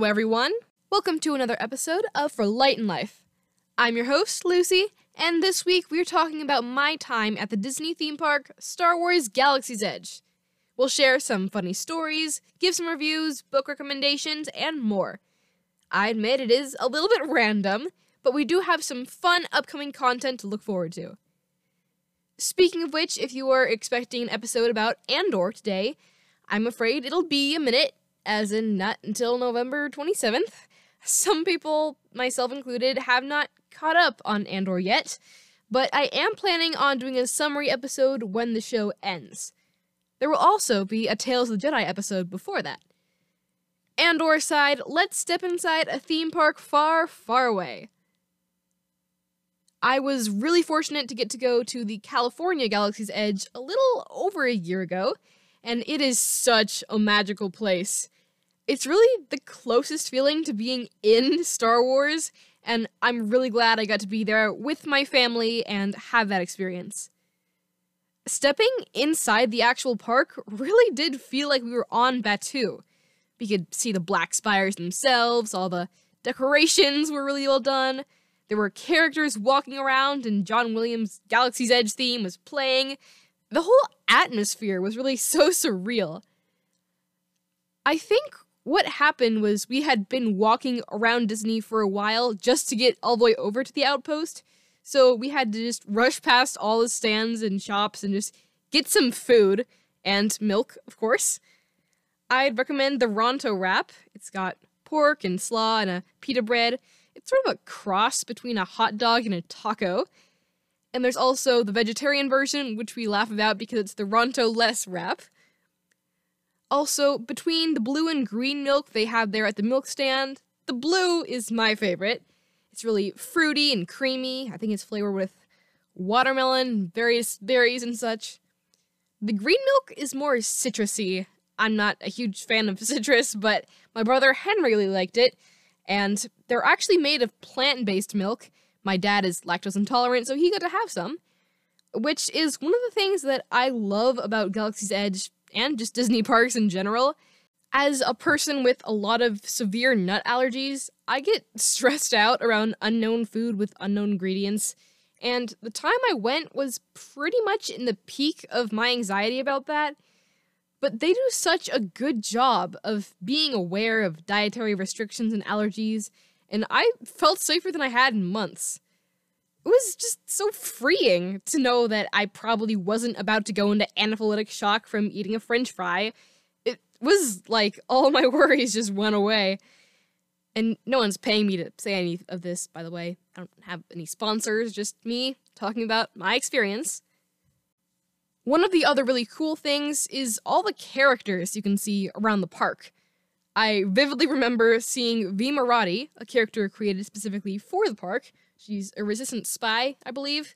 Hello, everyone. Welcome to another episode of For Light and Life. I'm your host, Lucy, and this week we're talking about my time at the Disney theme park, Star Wars Galaxy's Edge. We'll share some funny stories, give some reviews, book recommendations, and more. I admit it is a little bit random, but we do have some fun upcoming content to look forward to. Speaking of which, if you are expecting an episode about Andor today, I'm afraid it'll be a minute, as in not until November 27th. Some people, myself included, have not caught up on Andor yet, but I am planning on doing a summary episode when the show ends. There will also be a Tales of the Jedi episode before that. Andor aside, let's step inside a theme park far, far away. I was really fortunate to get to go to the California Galaxy's Edge a little over a year ago, and it is such a magical place. It's really the closest feeling to being in Star Wars, and I'm really glad I got to be there with my family and have that experience. Stepping inside the actual park really did feel like we were on Batuu. We could see the black spires themselves, all the decorations were really well done there were characters walking around, and John Williams' Galaxy's Edge theme was playing. The whole atmosphere was really so surreal. I think what happened was we had been walking around Disney for a while just to get all the way over to the outpost. So we had to just rush past all the stands and shops and just get some food and milk, of course. I'd recommend the Ronto wrap. It's got pork and slaw and a pita bread. It's sort of a cross between a hot dog and a taco. And there's also the vegetarian version, which we laugh about because it's the Ronto Less wrap. Also, between the blue and green milk they have there at the milk stand, the blue is my favorite. It's really fruity and creamy. I think it's flavored with watermelon, various berries, and such. The green milk is more citrusy. I'm not a huge fan of citrus, but my brother Henry really liked it, and they're actually made of plant based milk. My dad is lactose intolerant, so he got to have some. Which is one of the things that I love about Galaxy's Edge and just Disney parks in general. As a person with a lot of severe nut allergies, I get stressed out around unknown food with unknown ingredients. And the time I went was pretty much in the peak of my anxiety about that but they do such a good job of being aware of dietary restrictions and allergies, and I felt safer than I had in months. It was just so freeing to know that I probably wasn't about to go into anaphylactic shock from eating a french fry. It was like all my worries just went away. And no one's paying me to say any of this, by the way. I don't have any sponsors, just me talking about my experience. One of the other really cool things is all the characters you can see around the park. I vividly remember seeing Vi Moradi, a character created specifically for the park. She's a resistant spy, I believe.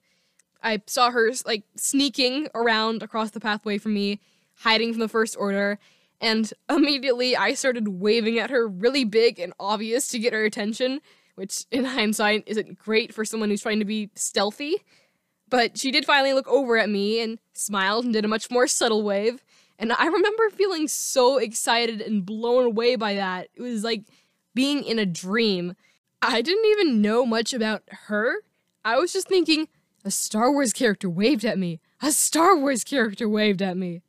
I saw her like sneaking around across the pathway from me, hiding from the First Order, and immediately I started waving at her really big and obvious to get her attention, which in hindsight isn't great for someone who's trying to be stealthy. But she did finally look over at me and smiled and did a much more subtle wave. And I remember feeling so excited and blown away by that. It was like being in a dream. I didn't even know much about her. I was just thinking, a Star Wars character waved at me. A Star Wars character waved at me.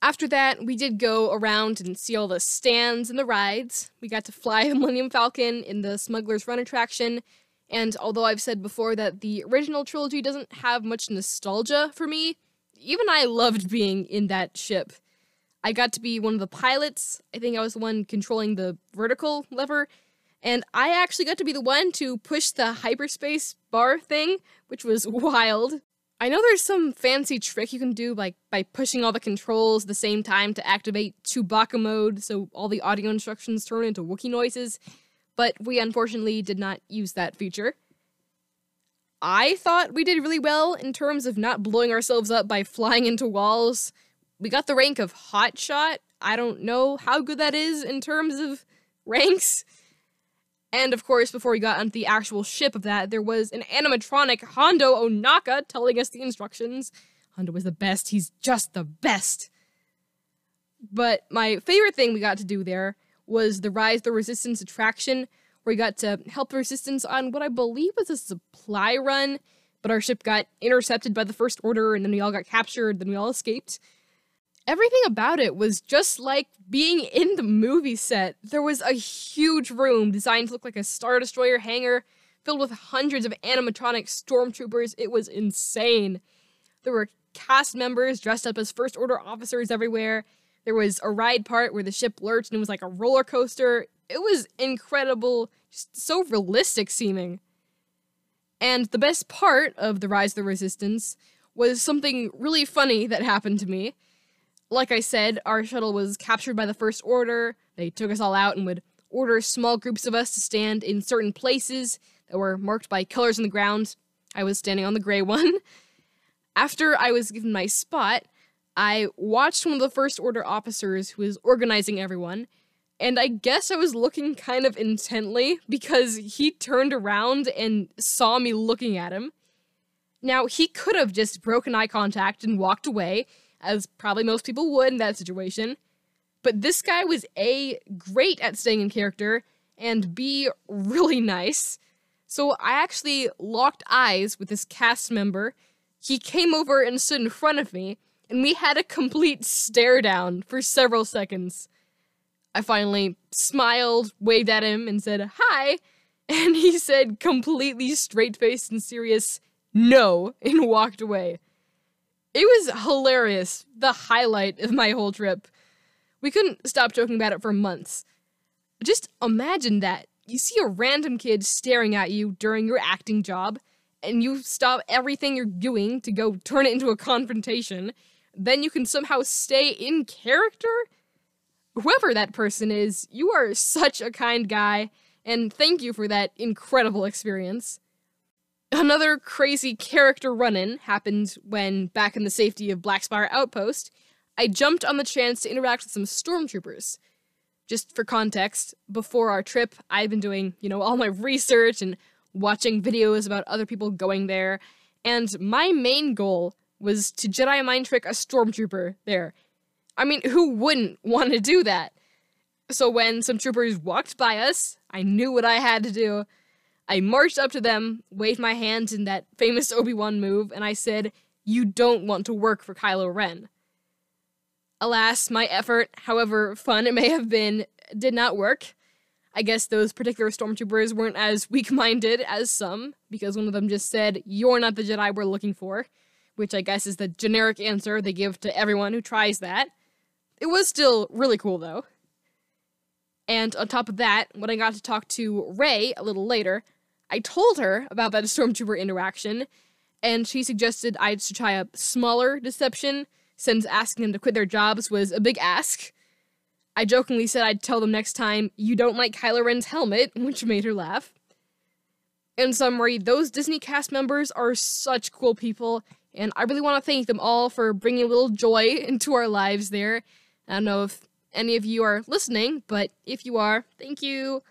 After that, we did go around and see all the stands and the rides. We got to fly the Millennium Falcon in the Smuggler's Run attraction and although I've said before that the original trilogy doesn't have much nostalgia for me, even I loved being in that ship. I got to be one of the pilots. I think I was the one controlling the vertical lever. And I actually got to be the one to push the hyperspace bar thing, which was wild. I know there's some fancy trick you can do like by pushing all the controls at the same time to activate Chewbacca mode so all the audio instructions turn into Wookiee noises but we unfortunately did not use that feature. I thought we did really well in terms of not blowing ourselves up by flying into walls. We got the rank of hot shot. I don't know how good that is in terms of ranks. And of course, before we got onto the actual ship of that, there was an animatronic Hondo Ohnaka telling us the instructions. Hondo was the best. He's just the best. But my favorite thing we got to do there was the Rise the Resistance attraction, where we got to help Resistance on what I believe was a supply run, but our ship got intercepted by the First Order, and then we all got captured, then we all escaped. Everything about it was just like being in the movie set. There was a huge room designed to look like a Star Destroyer hangar filled with hundreds of animatronic stormtroopers. It was insane. There were cast members dressed up as First Order officers everywhere. There was a ride part where the ship lurched and it was like a roller coaster. It was incredible, just so realistic seeming. And the best part of the Rise of the Resistance was something really funny that happened to me. Like I said, our shuttle was captured by the First Order. They took us all out and would order small groups of us to stand in certain places that were marked by colors in the ground. I was standing on the gray one. After I was given my spot, I watched one of the First Order officers who was organizing everyone, and I guess I was looking kind of intently because he turned around and saw me looking at him. Now, he could have just broken eye contact and walked away, as probably most people would in that situation. But this guy was A, great at staying in character, and B, really nice. So I actually locked eyes with this cast member. He came over and stood in front of me, and we had a complete stare down for several seconds. I finally smiled, waved at him, and said, Hi. And he said, completely straight faced and serious, No, and walked away. It was hilarious, the highlight of my whole trip. We couldn't stop joking about it for months. Just imagine that. You see a random kid staring at you during your acting job, and you stop everything you're doing to go turn it into a confrontation. Then you can somehow stay in character? Whoever that person is, you are such a kind guy, and thank you for that incredible experience. Another crazy character run in happened when, back in the safety of Blackspire Outpost, I jumped on the chance to interact with some stormtroopers. Just for context, before our trip, I've been doing, you know, all my research and watching videos about other people going there, and my main goal was to Jedi mind trick a stormtrooper there. I mean, who wouldn't want to do that? So when some troopers walked by us, I knew what I had to do. I marched up to them, waved my hand in that famous Obi-Wan move, and I said, You don't want to work for Kylo Ren. Alas, my effort, however fun it may have been, did not work. I guess those particular stormtroopers weren't as weak minded as some, because one of them just said, You're not the Jedi we're looking for, which I guess is the generic answer they give to everyone who tries that. It was still really cool, though. And on top of that, when I got to talk to Rey a little later, I told her about that stormtrooper interaction, and she suggested I should try a smaller deception since asking them to quit their jobs was a big ask. I jokingly said I'd tell them next time, you don't like Kylo Ren's helmet, which made her laugh. In summary, those Disney cast members are such cool people, and I really want to thank them all for bringing a little joy into our lives there. I don't know if any of you are listening, but if you are, thank you.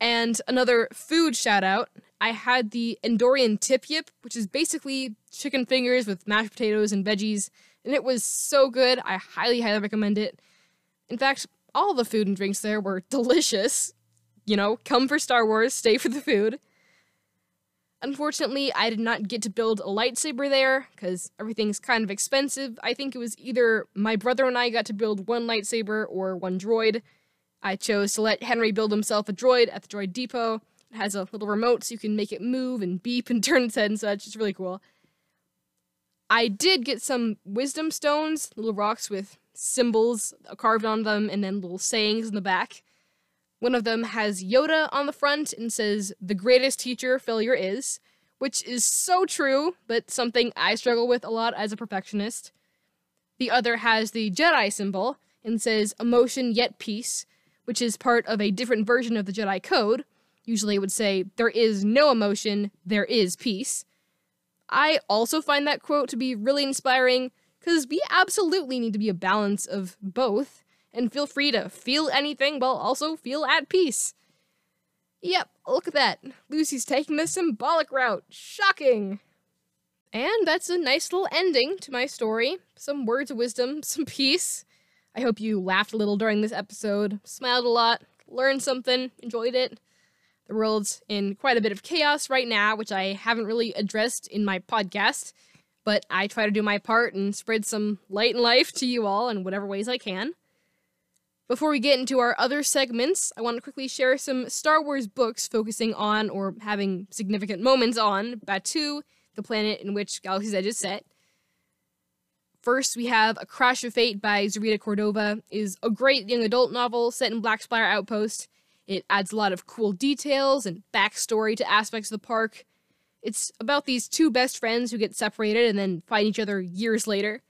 And another food shout out I had the Endorian Tip Yip, which is basically chicken fingers with mashed potatoes and veggies, and it was so good. I highly, highly recommend it. In fact, all the food and drinks there were delicious. You know, come for Star Wars, stay for the food. Unfortunately, I did not get to build a lightsaber there because everything's kind of expensive. I think it was either my brother and I got to build one lightsaber or one droid. I chose to let Henry build himself a droid at the droid depot. It has a little remote so you can make it move and beep and turn its head and such. It's really cool. I did get some wisdom stones, little rocks with symbols carved on them and then little sayings in the back. One of them has Yoda on the front and says, The greatest teacher failure is, which is so true, but something I struggle with a lot as a perfectionist. The other has the Jedi symbol and says, Emotion yet peace, which is part of a different version of the Jedi Code. Usually it would say, There is no emotion, there is peace. I also find that quote to be really inspiring because we absolutely need to be a balance of both and feel free to feel anything while also feel at peace. Yep, look at that. Lucy's taking the symbolic route. Shocking! And that's a nice little ending to my story. Some words of wisdom, some peace. I hope you laughed a little during this episode, smiled a lot, learned something, enjoyed it. The world's in quite a bit of chaos right now, which I haven't really addressed in my podcast, but I try to do my part and spread some light and life to you all in whatever ways I can. Before we get into our other segments, I want to quickly share some Star Wars books focusing on or having significant moments on Batuu, the planet in which Galaxy's Edge is set. First, we have A Crash of Fate by Zoraida Córdova is a great young adult novel set in Black Spire Outpost. It adds a lot of cool details and backstory to aspects of the park. It's about these two best friends who get separated and then find each other years later.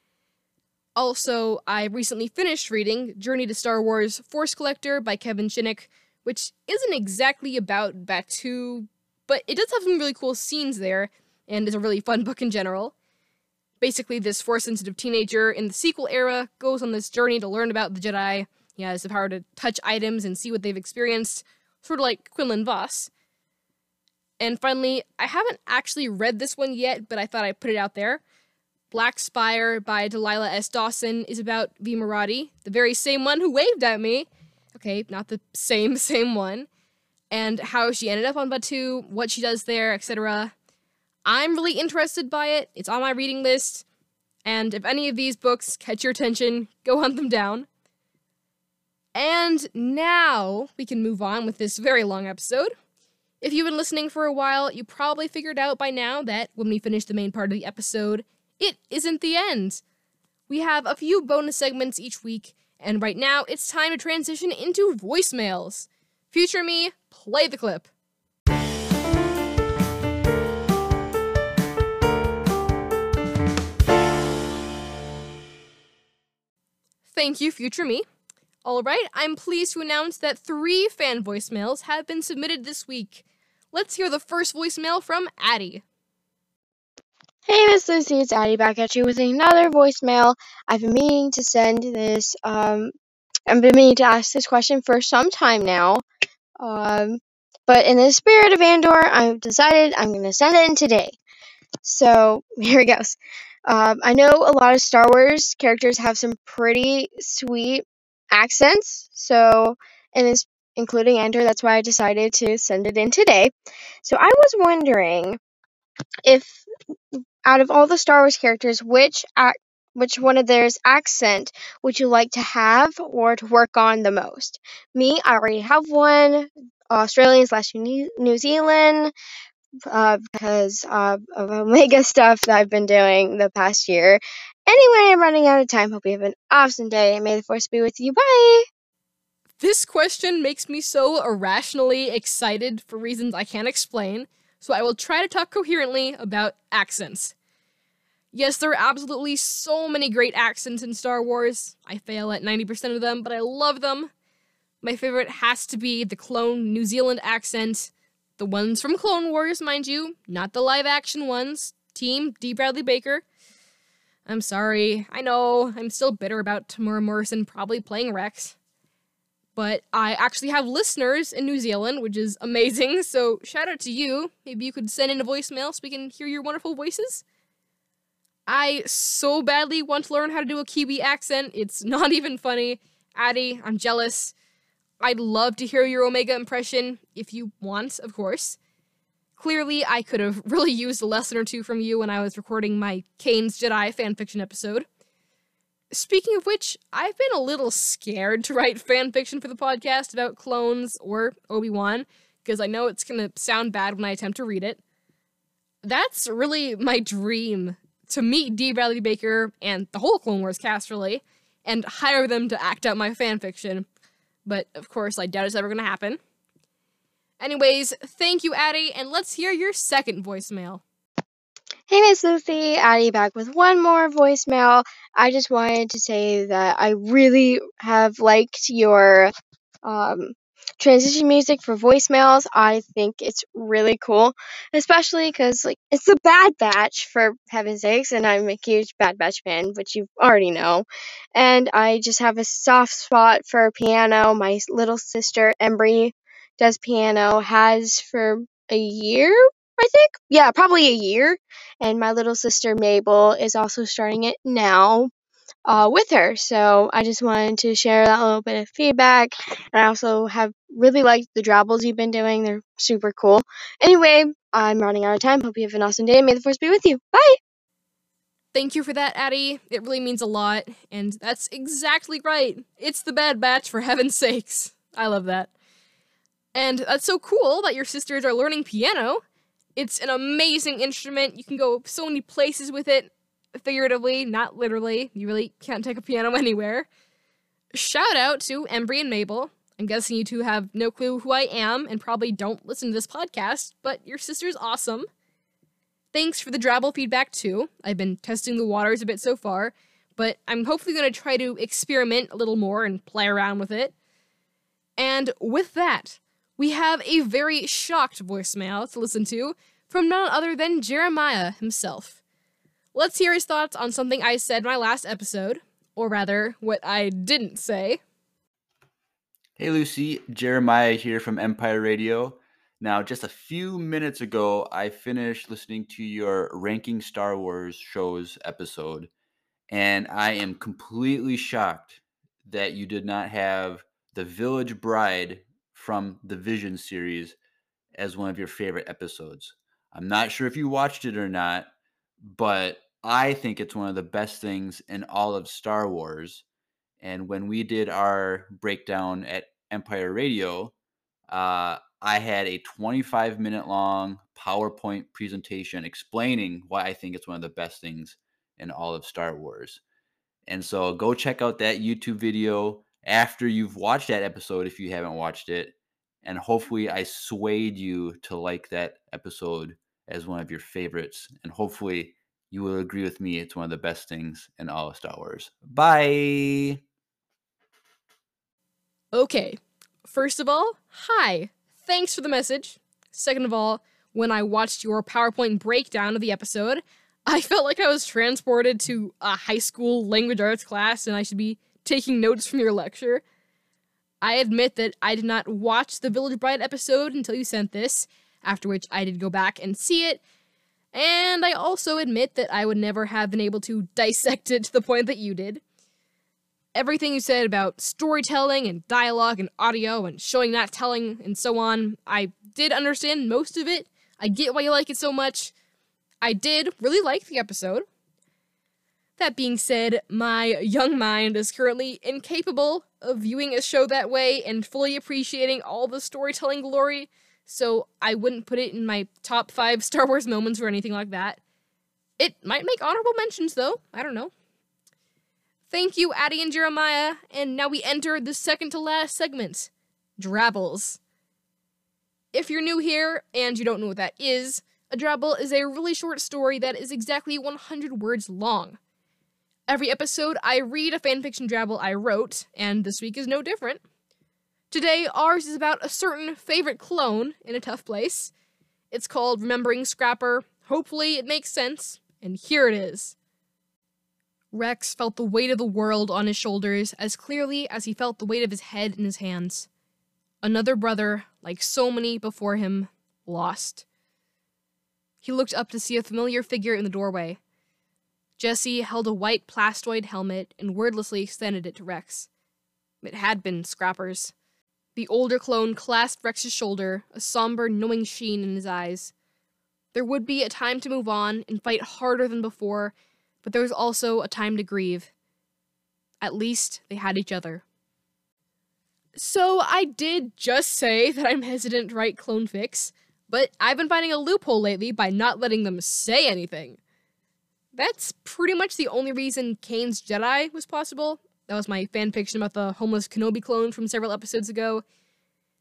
Also, I recently finished reading Journey to Star Wars Force Collector by Kevin Shinick, which isn't exactly about Batuu, but it does have some really cool scenes there, and is a really fun book in general. Basically, this force sensitive teenager in the sequel era goes on this journey to learn about the Jedi. He has the power to touch items and see what they've experienced, sort of like Quinlan Vos. And finally, I haven't actually read this one yet, but I thought I'd put it out there. Black Spire by Delilah S. Dawson is about Vi. The very same one who waved at me. Okay, not the same, same one. And how she ended up on Batuu, what she does there, etc. I'm really interested by it. It's on my reading list. And if any of these books catch your attention, go hunt them down. And now we can move on with this very long episode. If you've been listening for a while, you probably figured out by now that when we finish the main part of the episode, it isn't the end. We have a few bonus segments each week, and right now it's time to transition into voicemails. Future me, play the clip. Thank you, future me. All right, I'm pleased to announce that three fan voicemails have been submitted this week. Let's hear the first voicemail from Addie. Hey, Miss Lucy, it's Addie back at you with another voicemail. I've been meaning to send this, um, I've been meaning to ask this question for some time now. Um, but in the spirit of Andor, I've decided I'm going to send it in today. So, here it goes. Um, I know a lot of Star Wars characters have some pretty sweet accents, so and it's including Andor. That's why I decided to send it in today. So I was wondering if out of all the Star Wars characters, which act, which one of theirs accent would you like to have or to work on the most? Me, I already have one. Australian slash New Zealand uh, because uh, of Omega stuff that I've been doing the past year. Anyway, I'm running out of time. Hope you have an awesome day. May the force be with you. Bye! This question makes me so irrationally excited for reasons I can't explain, so I will try to talk coherently about accents. Yes, there are absolutely so many great accents in Star Wars. I fail at 90% of them, but I love them. My favorite has to be the clone New Zealand accent. The ones from Clone Wars, mind you, not the live action ones. Team D. Bradley Baker. I'm sorry. I know. I'm still bitter about Temuera Morrison probably playing Rex. But I actually have listeners in New Zealand, which is amazing. So shout out to you. Maybe you could send in a voicemail so we can hear your wonderful voices. I so badly want to learn how to do a Kiwi accent. It's not even funny. Addie, I'm jealous. I'd love to hear your Omega impression, if you want, of course. Clearly, I could have really used a lesson or two from you when I was recording my Kane's Jedi fanfiction episode. Speaking of which, I've been a little scared to write fan fiction for the podcast about clones or Obi Wan, because I know it's gonna sound bad when I attempt to read it. That's really my dream to meet D. Bradley Baker and the whole Clone Wars cast, really, and hire them to act out my fan fiction. but of course, I doubt it's ever going to happen. Anyways, thank you, Addie, and let's hear your second voicemail. Hey, Miss Lucy, Addie back with one more voicemail. I just wanted to say that I really have liked your um, transition music for voicemails. I think it's really cool, especially because like it's the Bad Batch for heaven's sakes, and I'm a huge Bad Batch fan, which you already know. And I just have a soft spot for piano. My little sister Embry does piano, has for a year, I think. Yeah, probably a year. And my little sister Mabel is also starting it now. uh, with her. So I just wanted to share that little bit of feedback. And I also have really liked the drabbles you've been doing. They're super cool. Anyway, I'm running out of time. Hope you have an awesome day. May the force be with you. Bye. Thank you for that, Addie. It really means a lot. And that's exactly right. It's the Bad Batch, for heaven's sakes. I love that. And that's so cool that your sisters are learning piano. It's an amazing instrument. You can go so many places with it, figuratively, not literally. You really can't take a piano anywhere. Shout out to Embry and Mabel. I'm guessing you two have no clue who I am and probably don't listen to this podcast, but your sister's awesome. Thanks for the drabble feedback too. I've been testing the waters a bit so far, but I'm hopefully going to try to experiment a little more and play around with it. And with that, we have a very shocked voicemail to listen to from none other than Jeremiah himself. Let's hear his thoughts on something I said my last episode, or rather, what I didn't say. Hey Lucy, Jeremiah here from Empire Radio. Now, just a few minutes ago, I finished listening to your Ranking Star Wars shows episode, and I am completely shocked that you did not have The Village Bride from the Vision series as one of your favorite episodes. I'm not sure if you watched it or not, but I think it's one of the best things in all of Star Wars. And when we did our breakdown at Empire Radio, uh, I had a 25 minute long PowerPoint presentation explaining why I think it's one of the best things in all of Star Wars. And so go check out that YouTube video after you've watched that episode if you haven't watched it and hopefully I swayed you to like that episode as one of your favorites, and hopefully you will agree with me. It's one of the best things in all of Star Wars. Bye. Okay, first of all, hi. Thanks for the message. Second of all, when I watched your PowerPoint breakdown of the episode, I felt like I was transported to a high school language arts class and I should be taking notes from your lecture. I admit that I did not watch the Village Bride episode until you sent this, after which I did go back and see it. And I also admit that I would never have been able to dissect it to the point that you did. Everything you said about storytelling and dialogue and audio and showing not telling and so on, I did understand most of it. I get why you like it so much. I did really like the episode. That being said, my young mind is currently incapable viewing a show that way and fully appreciating all the storytelling glory, so I wouldn't put it in my top five Star Wars moments or anything like that. It might make honorable mentions, though. I don't know. Thank you, Addie and Jeremiah, and now we enter the second to last segment Drabbles. If you're new here and you don't know what that is, a drabble is a really short story that is exactly 100 words long. Every episode, I read a fanfiction drabble I wrote, and this week is no different. Today, ours is about a certain favorite clone in a tough place. It's called Remembering Scrapper. Hopefully, it makes sense, and here it is. Rex felt the weight of the world on his shoulders as clearly as he felt the weight of his head in his hands. Another brother, like so many before him, lost. He looked up to see a familiar figure in the doorway. Jesse held a white plastoid helmet and wordlessly extended it to Rex. It had been Scrapper's. The older clone clasped Rex's shoulder, a somber, knowing sheen in his eyes. There would be a time to move on and fight harder than before, but there was also a time to grieve. At least they had each other. So I did just say that I'm hesitant to write clone fics, but I've been finding a loophole lately by not letting them say anything. That's pretty much the only reason Kane's Jedi was possible. That was my fan fiction about the homeless Kenobi clone from several episodes ago.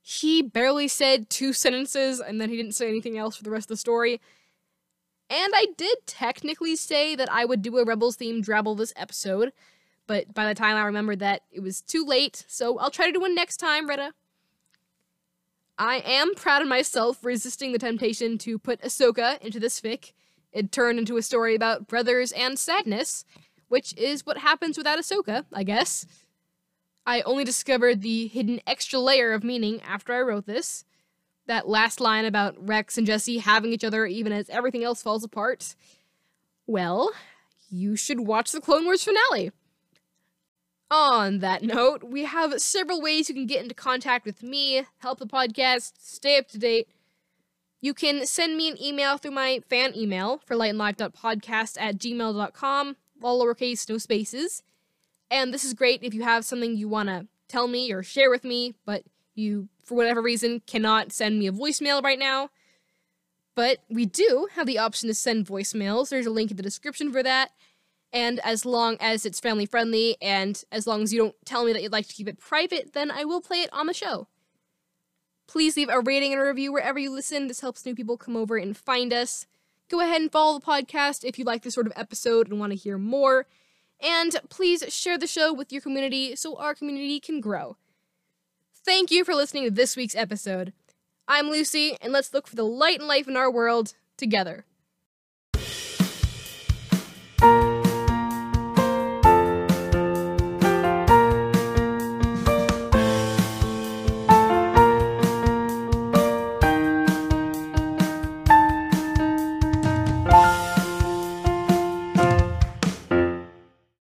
He barely said two sentences and then he didn't say anything else for the rest of the story. And I did technically say that I would do a Rebels themed drabble this episode, but by the time I remembered that, it was too late, so I'll try to do one next time, Retta. I am proud of myself for resisting the temptation to put Ahsoka into this fic. It turned into a story about brothers and sadness, which is what happens without Ahsoka, I guess. I only discovered the hidden extra layer of meaning after I wrote this. That last line about Rex and Jesse having each other even as everything else falls apart. Well, you should watch the Clone Wars finale. On that note, we have several ways you can get into contact with me, help the podcast, stay up to date. You can send me an email through my fan email for lightandlife.podcast at gmail.com, all lowercase, no spaces. And this is great if you have something you want to tell me or share with me, but you, for whatever reason, cannot send me a voicemail right now. But we do have the option to send voicemails. There's a link in the description for that. And as long as it's family friendly and as long as you don't tell me that you'd like to keep it private, then I will play it on the show. Please leave a rating and a review wherever you listen. This helps new people come over and find us. Go ahead and follow the podcast if you like this sort of episode and want to hear more. And please share the show with your community so our community can grow. Thank you for listening to this week's episode. I'm Lucy, and let's look for the light and life in our world together.